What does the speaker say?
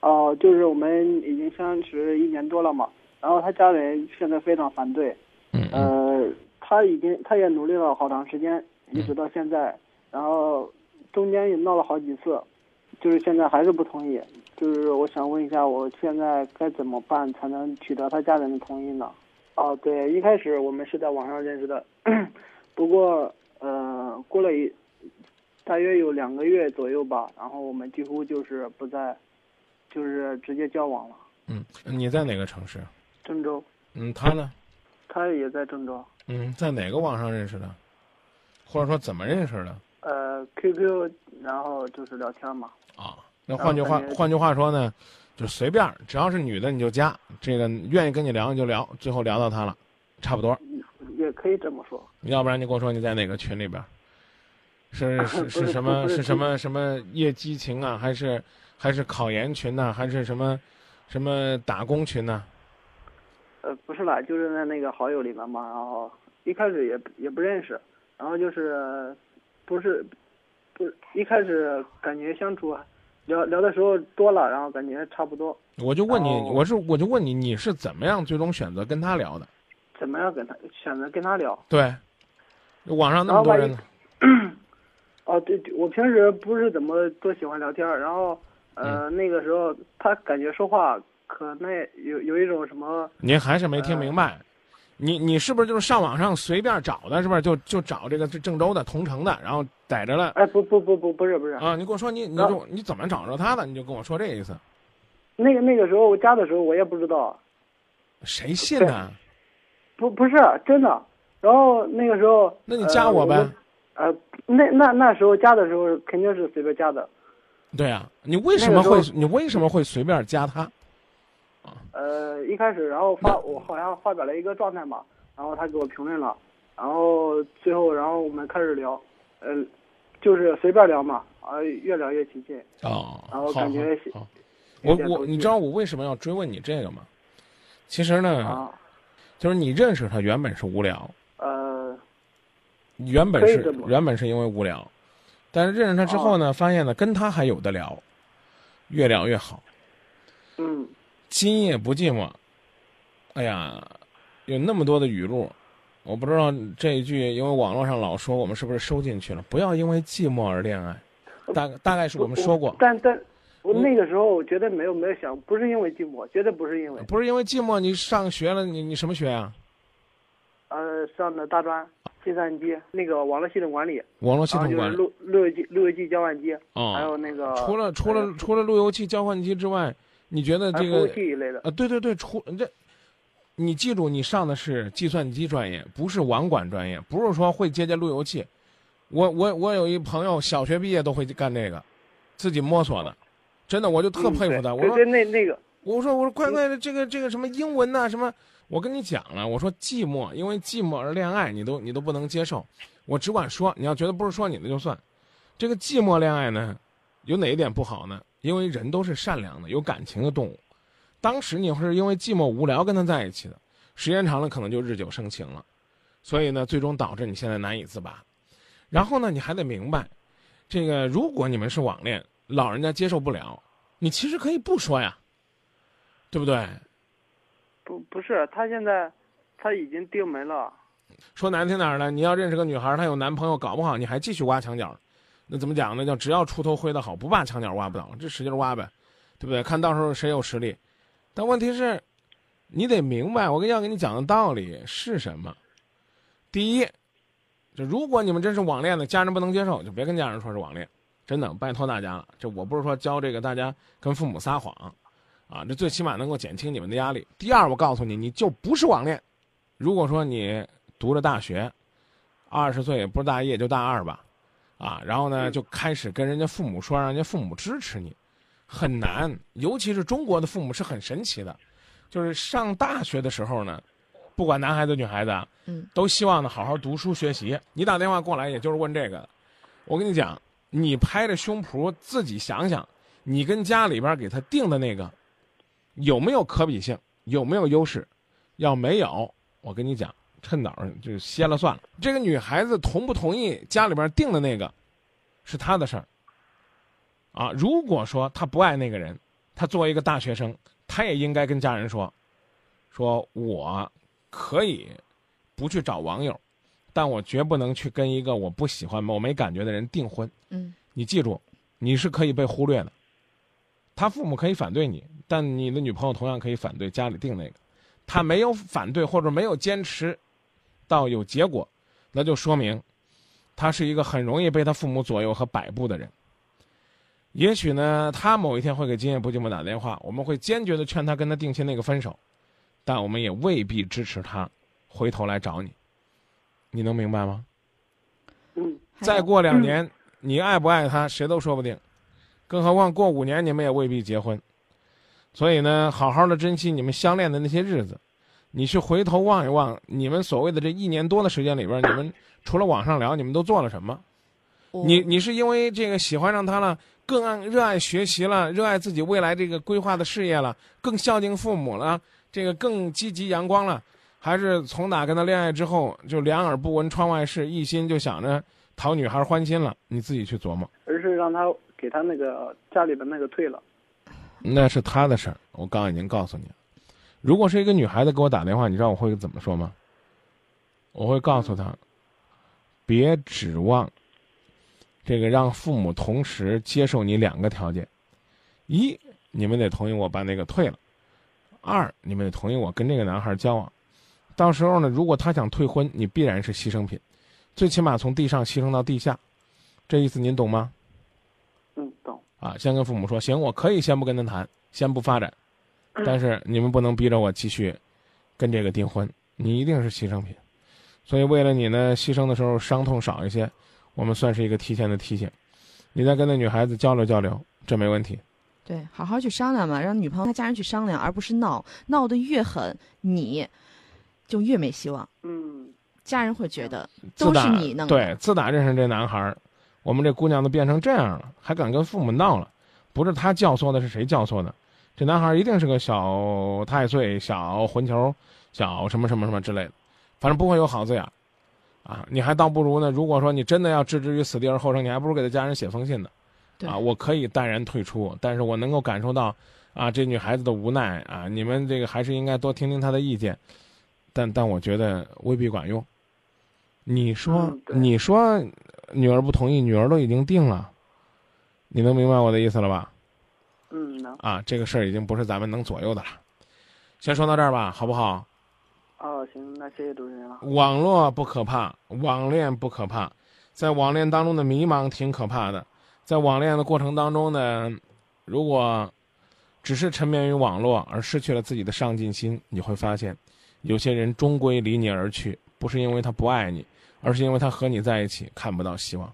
哦、就是我们已经相识一年多了嘛，然后他家人现在非常反对，嗯他已经他也努力了好长时间，一直到现在，然后中间也闹了好几次，就是现在还是不同意。就是我想问一下，我现在该怎么办才能取得他家人的同意呢？哦，对，一开始我们是在网上认识的，不过呃，过了一大约有两个月左右吧，然后我们几乎就是不再，就是直接交往了。嗯，你在哪个城市？郑州，嗯，他呢？他也在郑州。嗯，在哪个网上认识的？或者说怎么认识的？呃，QQ，然后就是聊天嘛。啊，那换句话换句话说呢，就随便，只要是女的你就加，这个愿意跟你聊你就聊，最后聊到她了，差不多。也可以这么说。要不然你跟我说你在哪个群里边？是是 是是什么是是什么什么夜激情啊？还是还是考研群呢、还是什么什么打工群呢、呃，不是啦，就是在那个好友里面嘛，然后一开始也也不认识，然后就是不是不是一开始感觉相处聊聊的时候多了，然后感觉差不多，我就问你，哦我是我就问你，你是怎么样最终选择跟他聊的？怎么样跟他选择跟他聊？对，网上那么多人呢，哦，对，对我平时不是怎么多喜欢聊天儿，然后呃、那个时候他感觉说话可那有有一种什么您还是没听明白。你你是不是就是上网上随便找的？是不是就就找这个郑州的同城的，然后逮着了哎不不不不不是不是，啊？你跟我说你你然就你怎么找着他的？你就跟我说这意思。那个那个时候我加的时候我也不知道，谁信呢？不不是真的。然后那个时候，那你加我呗。呃，呃那那那时候加的时候肯定是随便加的。对啊，你为什么会那个你为什么会随便加他？呃，一开始然后发我好像发表了一个状态嘛，然后他给我评论了，然后最后然后我们开始聊，呃，就是随便聊嘛，啊，越聊越起劲。哦，然后感觉好好我我你知道我为什么要追问你这个吗？其实呢，啊，就是你认识他原本是无聊，呃，原本是原本是因为无聊，但是认识他之后呢，发现呢跟他还有的聊，越聊越好，嗯，今夜不寂寞。哎呀，有那么多的语录，我不知道这一句，因为网络上老说我们是不是收进去了？不要因为寂寞而恋爱，大大概是我们说过，但但我嗯。那个时候我觉得没有没有想，不是因为寂寞，绝对不是因为，不是因为寂寞，你上学了，你你什么学啊？呃，上的大专计算机那个网络系统管理，网络系统管理。路路由器路由器交换机，哦，还有那个除了除了呃除了路由器交换机之外，你觉得这个器一类的，啊，对对对，除这，你记住，你上的是计算机专业，不是网管专业，不是说会接接路由器。我我我有一朋友小学毕业都会干这个，自己摸索的，真的，我就特嗯佩服他。我说对对对，那那个我说我说乖乖的，这个这个什么英文呐、什么，我跟你讲了，我说寂寞，因为寂寞而恋爱，你都你都不能接受，我只管说，你要觉得不是说你的就算。这个寂寞恋爱呢，有哪一点不好呢？因为人都是善良的、有感情的动物。当时你是因为寂寞无聊跟他在一起的，时间长了可能就日久生情了，所以呢，最终导致你现在难以自拔。然后呢，你还得明白，这个如果你们是网恋，老人家接受不了，你其实可以不说呀，对不对？不不是他现在他已经定门了，说难听点儿的，你要认识个女孩，她有男朋友，搞不好你还继续挖墙角，那怎么讲呢？叫只要锄头挥得好，不怕墙角挖不倒，这使劲挖呗，对不对？看到时候谁有实力。但问题是，你得明白，我跟要跟你讲的道理是什么。第一，就如果你们真是网恋的，家人不能接受，就别跟家人说是网恋，真的拜托大家了。这我不是说教这个大家跟父母撒谎，啊，这最起码能够减轻你们的压力。第二，我告诉你，你就不是网恋。如果说你读了大学，二十岁也不是大一，也就大二吧，啊，然后呢嗯就开始跟人家父母说，让人家父母支持你，很难。尤其是中国的父母是很神奇的，就是上大学的时候呢，不管男孩子女孩子啊，嗯，都希望呢好好读书学习。你打电话过来，也就是问这个。我跟你讲，你拍着胸脯自己想想，你跟家里边给他定的那个有没有可比性，有没有优势？要没有，我跟你讲，趁早就歇了算了。这个女孩子同不同意家里边定的那个，是她的事儿。啊，如果说她不爱那个人，他作为一个大学生，他也应该跟家人说，说我可以不去找网友，但我绝不能去跟一个我不喜欢、我没感觉的人订婚。嗯你记住，你是可以被忽略的。他父母可以反对你，但你的女朋友同样可以反对家里定那个。他没有反对或者没有坚持到有结果，那就说明他是一个很容易被他父母左右和摆布的人。也许呢，他某一天会给今夜不寂寞打电话，我们会坚决的劝他跟他定亲那个分手，但我们也未必支持他回头来找你。你能明白吗？嗯，再过两年，你爱不爱他，谁都说不定。更何况过五年，你们也未必结婚。所以呢，好好的珍惜你们相恋的那些日子。你去回头望一望，你们所谓的这一年多的时间里边，你们除了网上聊，你们都做了什么？你你是因为这个喜欢上他了，更爱热爱学习了，热爱自己未来这个规划的事业了，更孝敬父母了，这个更积极阳光了，还是从哪跟他恋爱之后就两耳不闻窗外事，一心就想着讨女孩欢心了？你自己去琢磨，而是让他给他那个家里的那个退了。那是他的事儿。我刚刚已经告诉你了，如果是一个女孩子给我打电话，你知道我会怎么说吗？我会告诉她，别指望这个让父母同时接受你两个条件：一，你们得同意我把那个退了；二，你们得同意我跟这个男孩交往。到时候呢，如果他想退婚，你必然是牺牲品，最起码从地上牺牲到地下。这意思您懂吗？啊，先跟父母说，行，我可以先不跟他谈，先不发展，但是你们不能逼着我继续跟这个订婚，你一定是牺牲品。所以为了你呢，牺牲的时候伤痛少一些，我们算是一个提前的提醒。你再跟那女孩子交流交流，这没问题。对，好好去商量嘛，让女朋友她家人去商量，而不是闹，闹得越狠，你就越没希望。嗯，家人会觉得都是你弄的，对，自打认识这男孩儿，我们这姑娘都变成这样了，还敢跟父母闹了，不是他教唆的，是谁教唆的？这男孩一定是个小太岁、小混球、小什么什么什么之类的，反正不会有好字眼啊！你还倒不如呢，如果说你真的要置之于死地而后生，你还不如给他家人写封信呢。对啊，我可以淡然退出，但是我能够感受到啊，这女孩子的无奈啊，你们这个还是应该多听听她的意见，但但我觉得未必管用。你说，嗯你说女儿不同意，女儿都已经定了，你能明白我的意思了吧？嗯，能。啊，这个事儿已经不是咱们能左右的了。先说到这儿吧，好不好？哦，行，那谢谢主持人了。网络不可怕，网恋不可怕，在网恋当中的迷茫挺可怕的。在网恋的过程当中呢，如果只是沉湎于网络而失去了自己的上进心，你会发现，有些人终归离你而去，不是因为他不爱你，而是因为他和你在一起看不到希望。